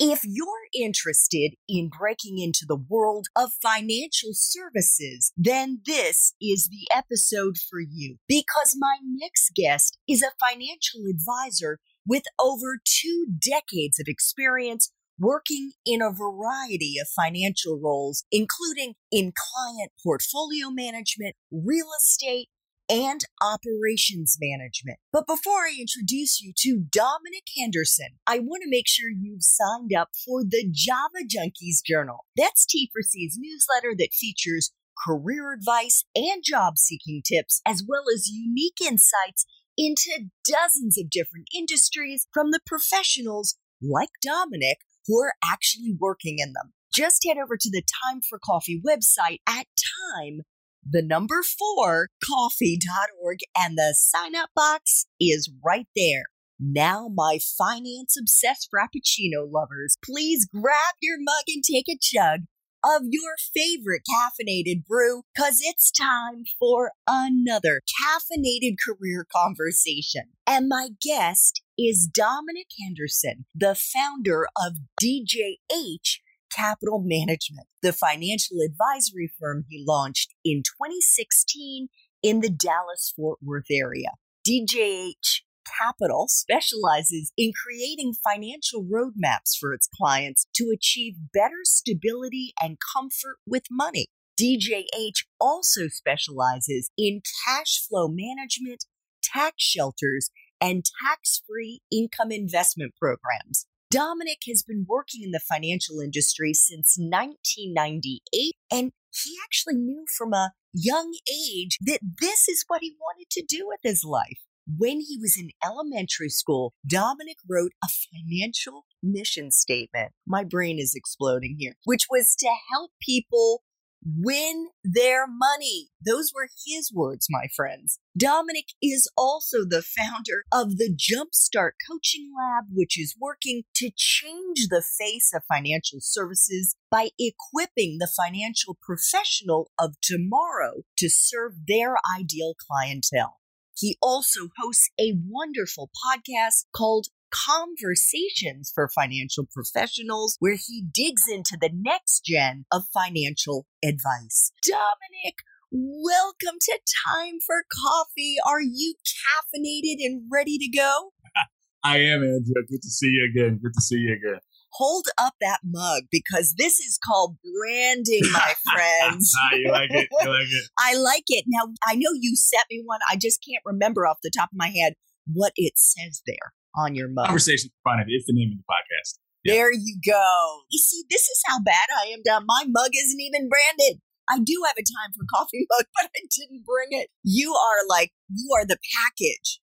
If you're interested in breaking into the world of financial services, then this is the episode for you. Because my next guest is a financial advisor with over two decades of experience working in a variety of financial roles, including in client portfolio management, real estate, and operations management. But before I introduce you to Dominique Henderson, I want to make sure you've signed up for the Java Junkies Journal. That's T4C's newsletter that features career advice and job seeking tips, as well as unique insights into dozens of different industries from the professionals like Dominique who are actually working in them. Just head over to the Time for Coffee website at time the number four coffee.org and the sign up box is right there. Now, my finance obsessed Frappuccino lovers, please grab your mug and take a chug of your favorite caffeinated brew because it's time for another caffeinated career conversation. And my guest is Dominique Henderson, the founder of DJH Capital Management, the financial advisory firm he launched in 2016 in the Dallas Fort Worth area. DJH Capital specializes in creating financial roadmaps for its clients to achieve better stability and comfort with money. DJH also specializes in cash flow management, tax shelters, and tax free income investment programs. Dominique has been working in the financial industry since 1998, and he actually knew from a young age that this is what he wanted to do with his life. When he was in elementary school, Dominique wrote a financial mission statement. My brain is exploding here, which was to help people win their money. Those were his words, my friends. Dominique is also the founder of the Jumpstart Coaching Lab, which is working to change the face of financial services by equipping the financial professional of tomorrow to serve their ideal clientele. He also hosts a wonderful podcast called conversations for financial professionals where he digs into the next gen of financial advice. Dominique, welcome to Time for Coffee. Are you caffeinated and ready to go? I am, Andrea. Good to see you again. Good to see you again. Hold up that mug because this is called branding, my friends. you like it? You like it? I like it. Now, I know you sent me one. I just can't remember off the top of my head what it says there on your mug. Conversation Finance is the name of the podcast. Yeah. There you go. You see, this is how bad I am down. My mug isn't even branded. I do have a time for coffee mug, but I didn't bring it. You are like, you are the package.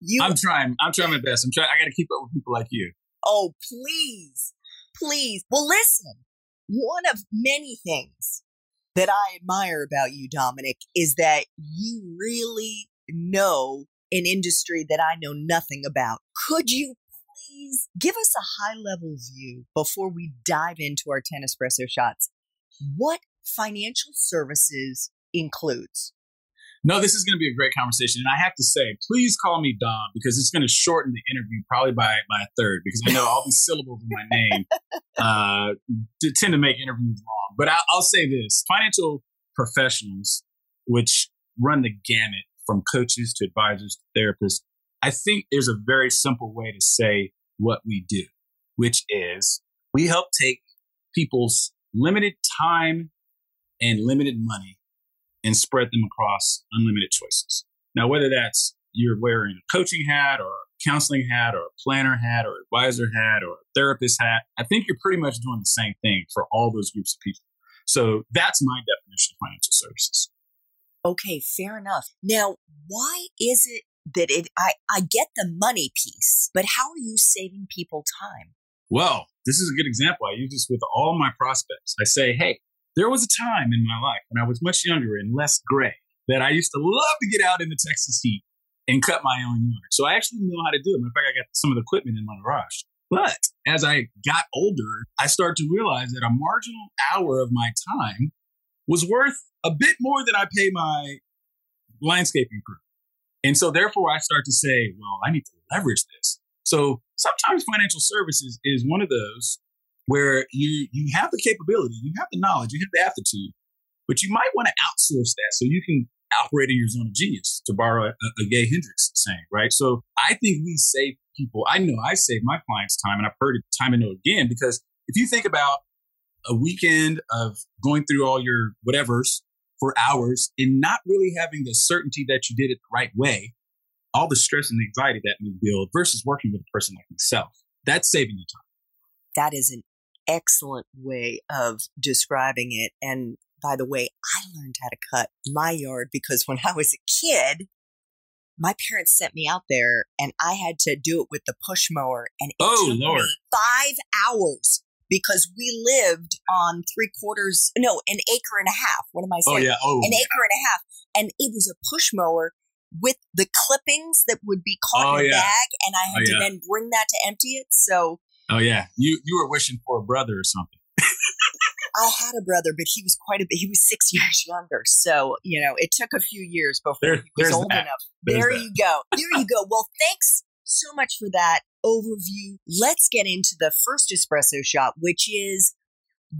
You I'm trying. I'm trying my best. I'm trying. I got to keep up with people like you. Oh, please. Please. Well, listen, one of many things that I admire about you, Dominique, is that you really know an industry that I know nothing about. Could you please give us a high level view before we dive into our 10 espresso shots? What financial services includes? No, this is going to be a great conversation. And I have to say, please call me Dom because it's going to shorten the interview probably by, by a third because I know all these syllables in my name uh, tend to make interviews long. But I'll, I'll say this financial professionals, which run the gamut from coaches to advisors to therapists. I think there's a very simple way to say what we do, which is we help take people's limited time and limited money and spread them across unlimited choices. Now, whether that's you're wearing a coaching hat or a counseling hat or a planner hat or advisor hat or a therapist hat, I think you're pretty much doing the same thing for all those groups of people. So that's my definition of financial services. Okay, fair enough. Now, why is it that it I, I get the money piece, but how are you saving people time? Well, this is a good example. I use this with all my prospects. I say, hey, there was a time in my life when I was much younger and less gray that I used to love to get out in the Texas heat and cut my own yard. So I actually know how to do it. In fact, I got some of the equipment in my garage. But as I got older, I started to realize that a marginal hour of my time was worth a bit more than I pay my landscaping crew. And so therefore I start to say, well, I need to leverage this. So sometimes financial services is one of those where you you have the capability, you have the knowledge, you have the aptitude, but you might want to outsource that so you can operate in your zone of genius, to borrow a, a Gay Hendricks saying, right? So I think we save people. I know I save my clients time, and I've heard it time and again because if you think about a weekend of going through all your whatevers for hours and not really having the certainty that you did it the right way, all the stress and anxiety that may build versus working with a person like myself, that's saving you time. That is an excellent way of describing it. And by the way, I learned how to cut my yard because when I was a kid, my parents sent me out there and I had to do it with the push mower and it oh, took Lord. me five hours because we lived on three quarters, no, an acre and a half. What am I saying? Oh saying? yeah. Oh, An yeah. acre and a half. And it was a push mower with the clippings that would be caught Oh, in a yeah. bag and I oh, had Oh, to yeah. then bring that to empty it. So Oh yeah. You you were wishing for a brother or something. I had a brother, but he was quite a bit, he was six years younger. So, you know, it took a few years before There- he was old that. enough. There's there that. you go. There you go. Well, thanks so much for that overview. Let's get into the first espresso shot, which is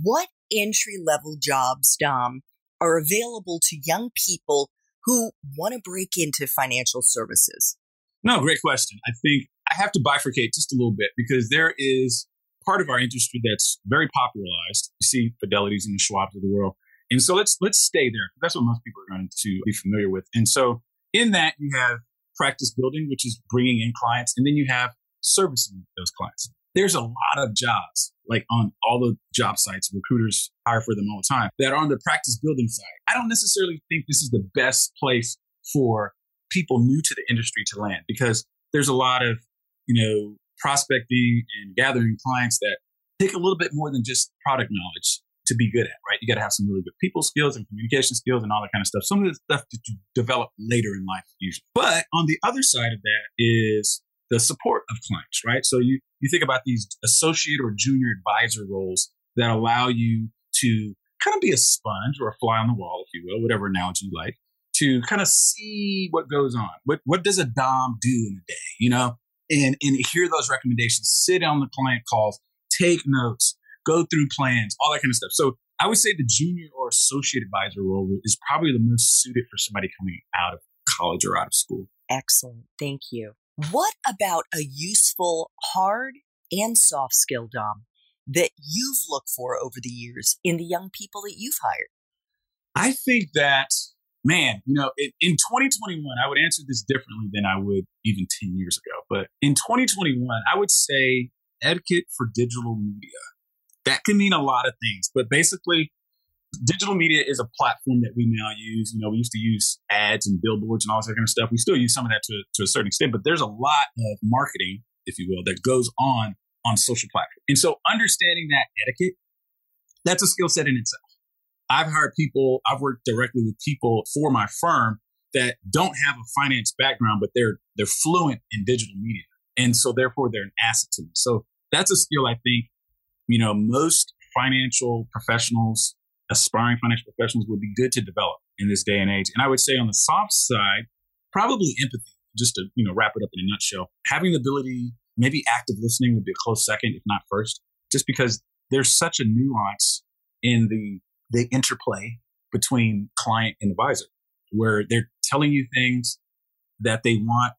what entry level jobs, Dom, are available to young people who want to break into financial services? No, great question. I think I have to bifurcate just a little bit because there is part of our industry that's very popularized. You see Fidelities and the Schwabs of the world. And so let's let's stay there. That's what most people are going to be familiar with. And so in that you have practice building, which is bringing in clients, and then you have servicing those clients. There's a lot of jobs, like on all the job sites, recruiters hire for them all the time, that are on the practice building side. I don't necessarily think this is the best place for people new to the industry to land because there's a lot of, you know, prospecting and gathering clients that take a little bit more than just product knowledge to be good at, right? You got to have some really good people skills and communication skills and all that kind of stuff. Some of the stuff that you develop later in life usually. But on the other side of that is the support of clients, right? So you, you think about these associate or junior advisor roles that allow you to kind of be a sponge or a fly on the wall, if you will, whatever analogy you like, to kind of see what goes on. What what does a Dom do in a day, you know? And and hear those recommendations, sit on the client calls, take notes, go through plans, all that kind of stuff. So I would say the junior or associate advisor role is probably the most suited for somebody coming out of college or out of school. Excellent. Thank you. What about a useful hard and soft skill, Dom, that you've looked for over the years in the young people that you've hired? I think that, man, you know, in, in 2021, I would answer this differently than I would even 10 years ago. But in 2021, I would say etiquette for digital media. That can mean a lot of things, but basically, digital media is a platform that we now use. You know, we used to use ads and billboards and all that kind of stuff. We still use some of that to, to a certain extent, but there's a lot of marketing, if you will, that goes on on social platforms. And so understanding that etiquette, that's a skill set in itself. I've hired people, I've worked directly with people for my firm that don't have a finance background, but they're they're fluent in digital media. And so therefore they're an asset to me. So that's a skill I think, you know, most financial professionals, aspiring financial professionals would be good to develop in this day and age. And I would say on the soft side, probably empathy, just to, you know, wrap it up in a nutshell. Having the ability, maybe active listening would be a close second, if not first, just because there's such a nuance in the the interplay between client and advisor, where they're telling you things that they want,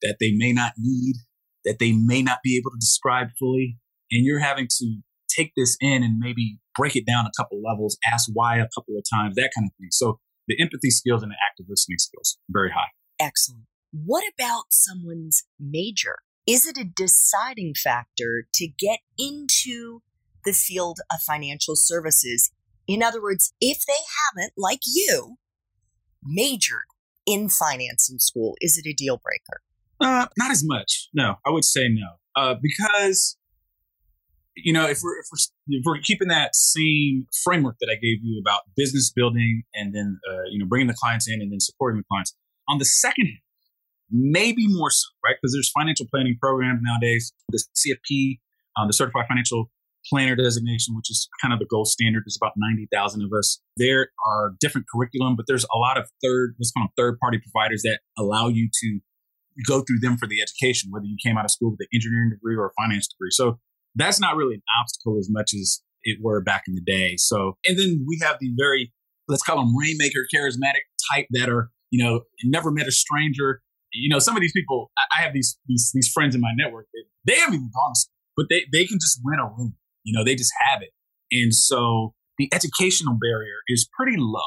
that they may not need, that they may not be able to describe fully, and you're having to take this in and maybe break it down a couple levels, ask why a couple of times, that kind of thing. So the empathy skills and the active listening skills, very high. Excellent. What about someone's major? Is it a deciding factor to get into the field of financial services? In other words, if they haven't, like you, majored in finance in school, is it a deal breaker? Uh, not as much. No, I would say no. Uh, because you know, if we're, if we're if we're keeping that same framework that I gave you about business building and then uh, you know bringing the clients in and then supporting the clients on the second hand, maybe more so, right? Because there's financial planning programs nowadays. The CFP, um, the Certified Financial Planner designation, which is kind of the gold standard, there's about ninety thousand of us. There are different curriculum, but there's a lot of third, what's called third party providers that allow you to go through them for the education, whether you came out of school with an engineering degree or a finance degree. So that's not really an obstacle as much as it were back in the day. So, and then we have the very, let's call them rainmaker charismatic type that are, you know, never met a stranger. You know, some of these people, I have these, these, these friends in my network that they haven't even gone to but they, they can just rent a room. You know, they just have it. And so the educational barrier is pretty low.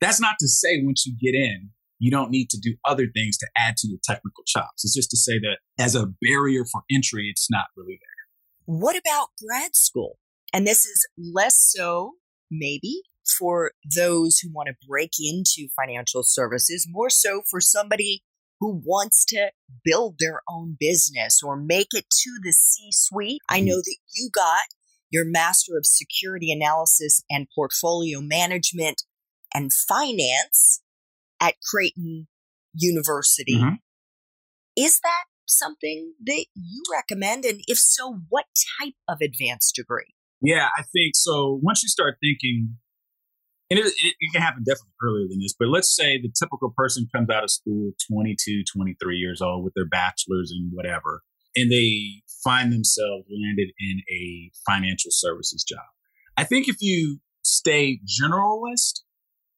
That's not to say once you get in, you don't need to do other things to add to your technical chops. It's just to say that as a barrier for entry, it's not really there. What about grad school? And this is less so, maybe, for those who want to break into financial services, more so for somebody who wants to build their own business or make it to the C suite. I know that you got your Master of Security Analysis and Portfolio Management and Finance at Creighton University. Mm-hmm. Is that something that you recommend? And if so, what type of advanced degree? Yeah, I think so. Once you start thinking, and it, it, it, can happen definitely earlier than this, but let's say the typical person comes out of school 22, 23 years old with their bachelor's and whatever, and they find themselves landed in a financial services job. I think if you stay generalist,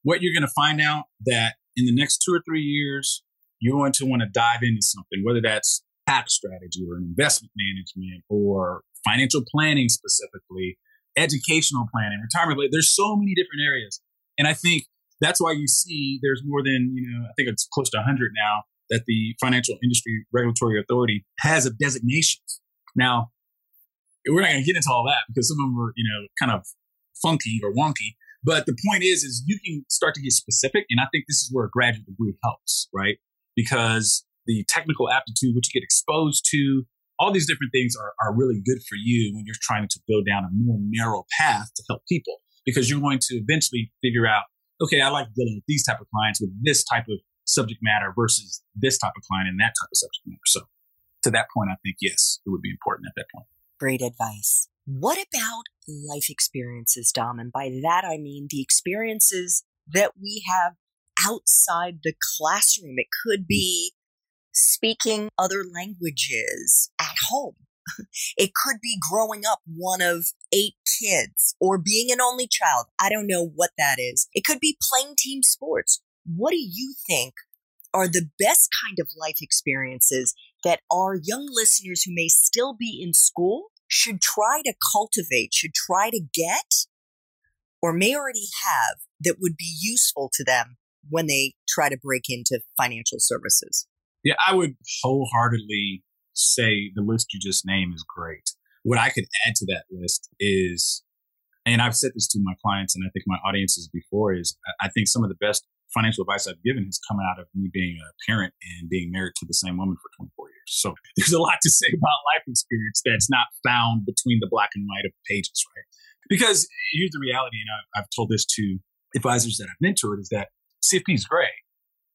what you're going to find out that in the next two or three years, you're going to want to dive into something, whether that's tax strategy or investment management or financial planning specifically, educational planning, retirement. There's so many different areas. And I think that's why you see there's more than, you know, I think it's close to 100 now that the Financial Industry Regulatory Authority has of designations. Now, we're not going to get into all that because some of them are, you know, kind of funky or wonky. But the point is, is you can start to get specific. And I think this is where a graduate degree helps, right? Because the technical aptitude, which you get exposed to, all these different things are, are really good for you when you're trying to go down a more narrow path to help people because you're going to eventually figure out, okay, I like dealing with these type of clients with this type of subject matter versus this type of client and that type of subject matter. So to that point, I think, yes, it would be important at that point. Great advice. What about life experiences, Dom? And by that, I mean the experiences that we have outside the classroom. It could be speaking other languages at home. It could be growing up one of eight kids or being an only child. I don't know what that is. It could be playing team sports. What do you think are the best kind of life experiences that our young listeners who may still be in school should try to cultivate, should try to get, or may already have that would be useful to them when they try to break into financial services? Yeah, I would wholeheartedly say the list you just named is great. What I could add to that list is, and I've said this to my clients and I think my audiences before, is I think some of the best financial advice I've given has come out of me being a parent and being married to the same woman for 24 years. So there's a lot to say about life experience that's not found between the black and white of pages, right? Because here's the reality, and I've told this to advisors that I've mentored, is that CFP is great.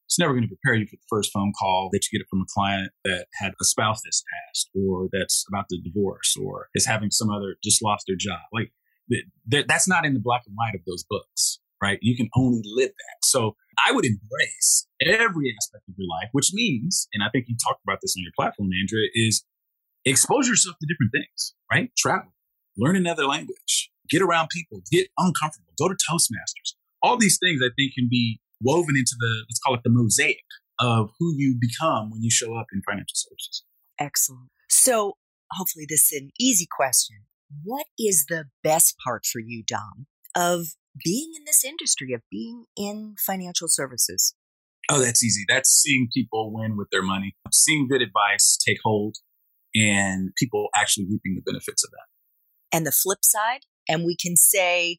It's never going to prepare you for the first phone call that you get from a client that had a spouse that's passed or that's about to divorce or is having some other just lost their job. Like that's not in the black and white of those books, right? You can only live that. So I would embrace every aspect of your life, which means, and I think you talked about this on your platform, Andrea, is expose yourself to different things, right? Travel, learn another language, get around people, get uncomfortable, go to Toastmasters. All these things I think can be woven into the let's call it the mosaic of who you become when you show up in financial services. Excellent. So hopefully this is an easy question. What is the best part for you, Dom, of being in this industry, of being in financial services? Oh, that's easy. That's seeing people win with their money, seeing good advice take hold, and people actually reaping the benefits of that. And the flip side, and we can say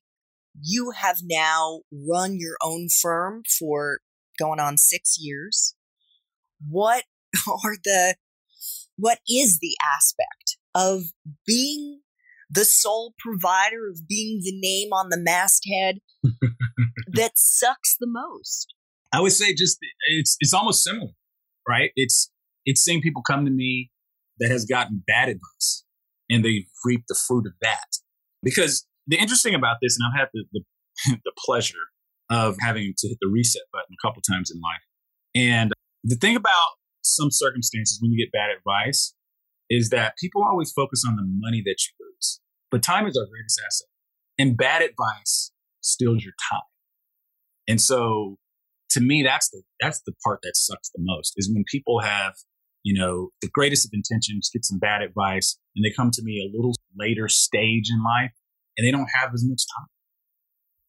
you have now run your own firm for going on six years. What are the, what is the aspect of being the sole provider, of being the name on the masthead that sucks the most? I would say just it's it's almost similar, right? It's it's seeing people come to me that has gotten bad advice and they reap the fruit of that. Because the interesting about this, and I've had the, the, the pleasure of having to hit the reset button a couple times in life. And the thing about some circumstances when you get bad advice is that people always focus on the money that you lose. But time is our greatest asset. And bad advice steals your time. And so to me, that's the that's the part that sucks the most is when people have, you know, the greatest of intentions, get some bad advice, and they come to me a little later stage in life and they don't have as much time.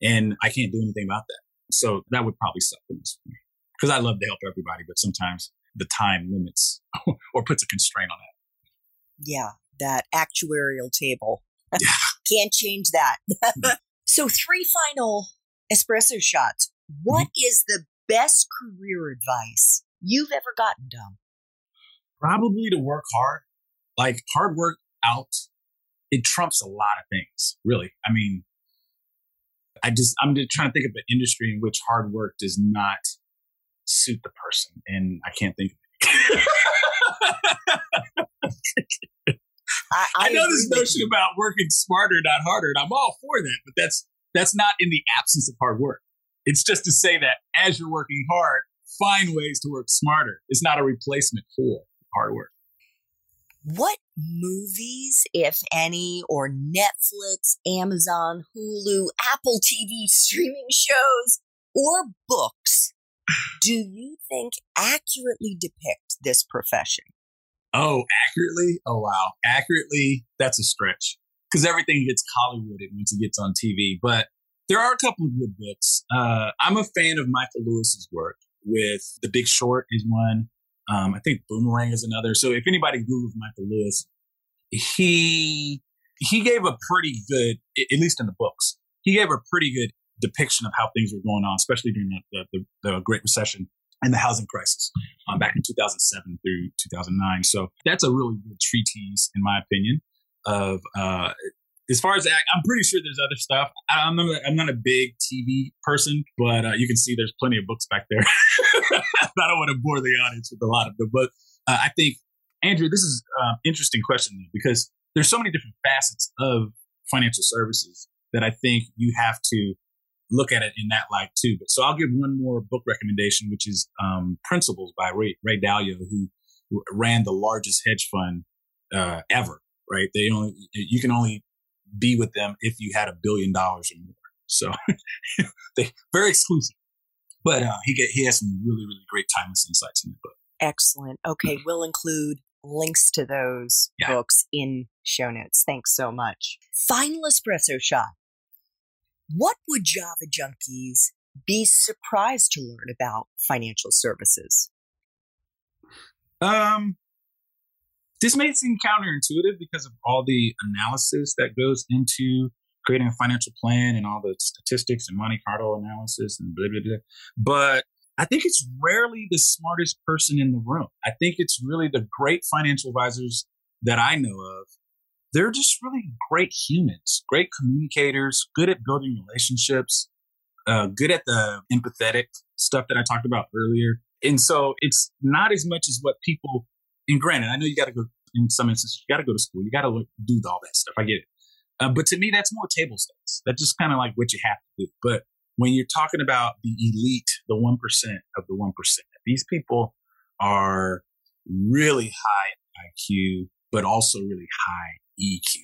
And I can't do anything about that. So that would probably suck for me. Because I love to help everybody, but sometimes the time limits or puts a constraint on that. Yeah, that actuarial table. Yeah. Can't change that. so, three final espresso shots. What mm-hmm. is the best career advice you've ever gotten, Dom? Probably to work hard. Like hard work out, it trumps a lot of things, really. I mean, I just, I'm just trying to think of an industry in which hard work does not suit the person. And I can't think I, I, I, know this notion about working smarter, not harder, and I'm all for that, but that's that's not in the absence of hard work. It's just to say that as you're working hard, find ways to work smarter. It's not a replacement for hard work. What movies, if any, or Netflix, Amazon, Hulu, Apple TV streaming shows, or books do you think accurately depict this profession? Oh, accurately? Oh, wow. Accurately, that's a stretch because everything gets Hollywooded once it gets on TV. But there are a couple of good books. Uh, I'm a fan of Michael Lewis's work. With The Big Short is one. Um, I think Boomerang is another. So if anybody Googles Michael Lewis, he he gave a pretty good, at least in the books, he gave a pretty good depiction of how things were going on, especially during the, the, the Great Recession and the housing crisis um, back in 2007 through 2009. So that's a really good treatise, in my opinion, of uh, as far as I'm pretty sure there's other stuff. I'm not, a, I'm not a big TV person, but uh, you can see there's plenty of books back there. I don't want to bore the audience with a lot of them, but uh, I think Andrew, this is an uh, interesting question because there's so many different facets of financial services that I think you have to look at it in that light too. But so I'll give one more book recommendation, which is um, Principles by Ray, Ray Dalio, who, who ran the largest hedge fund uh, ever. Right? They only you can only be with them if you had a billion dollars or more. So they very exclusive. But uh, he get, he has some really really great timeless insights in the book. Excellent. Okay, we'll include links to those yeah. books in show notes. Thanks so much. Final espresso shot. What would Java junkies be surprised to learn about financial services? Um, this may seem counterintuitive because of all the analysis that goes into creating a financial plan and all the statistics and Monte Carlo analysis and blah, blah, blah. But I think it's rarely the smartest person in the room. I think it's really the great financial advisors that I know of. They're just really great humans, great communicators, good at building relationships, uh, good at the empathetic stuff that I talked about earlier. And so it's not as much as what people and granted, I know you got to go in some instances, you got to go to school, you got to do all that stuff. I get it. Uh, but to me, that's more table stakes. That's just kind of like what you have to do. But when you're talking about the elite, the 1% of the 1%, these people are really high IQ, but also really high EQ.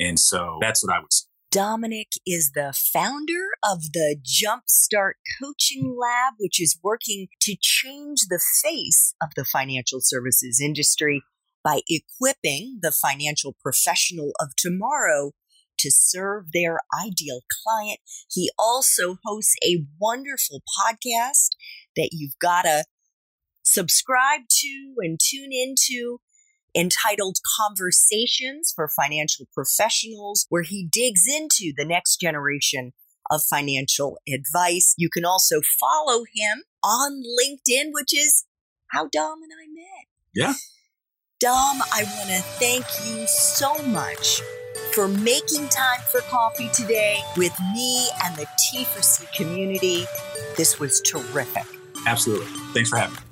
And so that's what I would say. Dominique is the founder of the Jumpstart Coaching Lab, which is working to change the face of the financial services industry. by equipping the financial professional of tomorrow to serve their ideal client. He also hosts a wonderful podcast that you've got to subscribe to and tune into entitled Conversations for Financial Professionals, where he digs into the next generation of financial advice. You can also follow him on LinkedIn, which is how Dom and I met. Yeah. Dom, I want to thank you so much for making time for coffee today with me and the T4C community. This was terrific. Absolutely. Thanks for having me.